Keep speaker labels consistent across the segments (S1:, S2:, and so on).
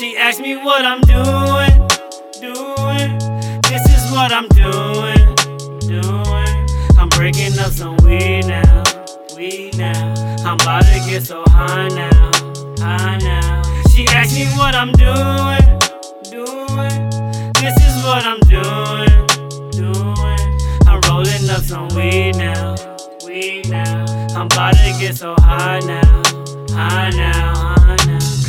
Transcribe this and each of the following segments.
S1: She asked me what I'm doing, doing. This is what I'm doing, doing. I'm breaking up some weed now, weed now. I'm about to get so high now, high now. She asked me what I'm doing, doing. This is what I'm doing, doing. I'm rolling up some weed now, weed now. I'm about to get so high now, high now.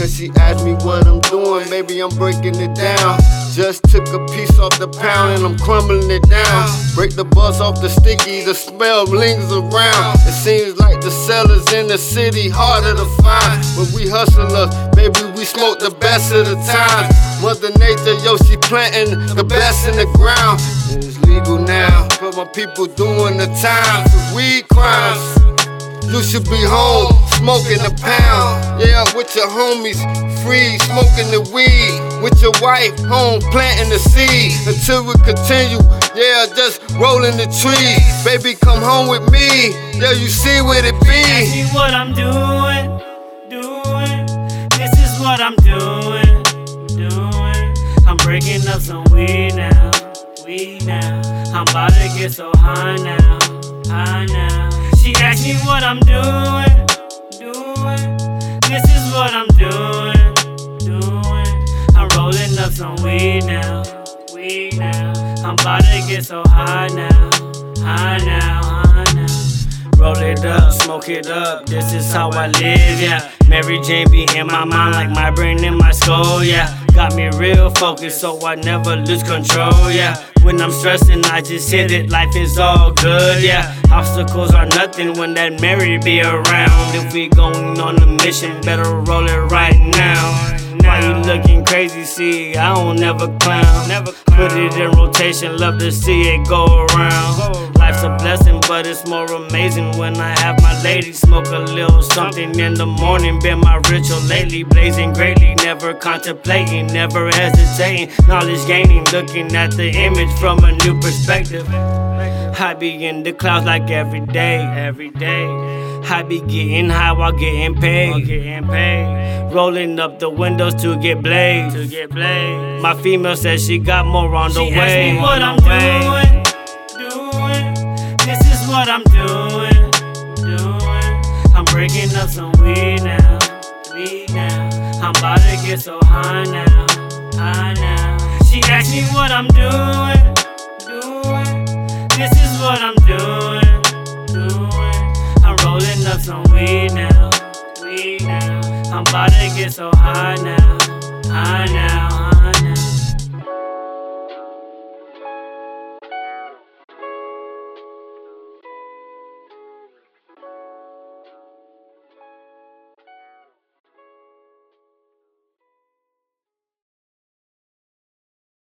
S2: Cause she asked me what I'm doing, maybe I'm breaking it down. Just took a piece off the pound and I'm crumbling it down. Break the buzz off the sticky, the smell lingers around. It seems like the sellers in the city harder to find. But we hustlers, baby, we smoke the best of the time. Mother Nature, yo, she planting the best in the ground. It's legal now, but my people doing the time for weed crimes. You should be home, smoking a pound. Yeah, with your homies, free, smoking the weed. With your wife, home, planting the seed. Until we continue, yeah, just rolling the trees. Baby, come home with me. Yeah, you see what it be.
S1: me what I'm doing, doing. This is what I'm doing, doing. I'm breaking up some weed now, weed now. I'm about to get so high now, high now. She asked me what I'm doing. Get so high now, high now, high now. Roll it up, smoke it up, this is how I live, yeah. Mary Jane be in my mind like my brain in my skull, yeah. Got me real focused so I never lose control, yeah. When I'm stressing, I just hit it, life is all good, yeah. Obstacles are nothing when that Mary be around. If we going on a mission, better roll it right now. Why you looking crazy? See, I don't never clown. Never put it in rotation, love to see it go around. Life's a blessing, but it's more amazing when I have my lady smoke a little something in the morning. Been my ritual lately, blazing greatly, never contemplating, never hesitating. Knowledge gaining, looking at the image from a new perspective. I be in the clouds like every day, every day. I be getting high while getting paid, getting paid. Rolling up the windows to get blazed, to get blazed. My female says she got more on the
S3: She
S1: way.
S3: asked me what I'm
S1: way. doing. This is what I'm doing, doing. I'm breaking up some weed now, weed now. I'm about to get so high now, high now. She asked me what I'm doing, doing. This is what I'm doing, some weed now, weed now. I'm about to get so high now, high now,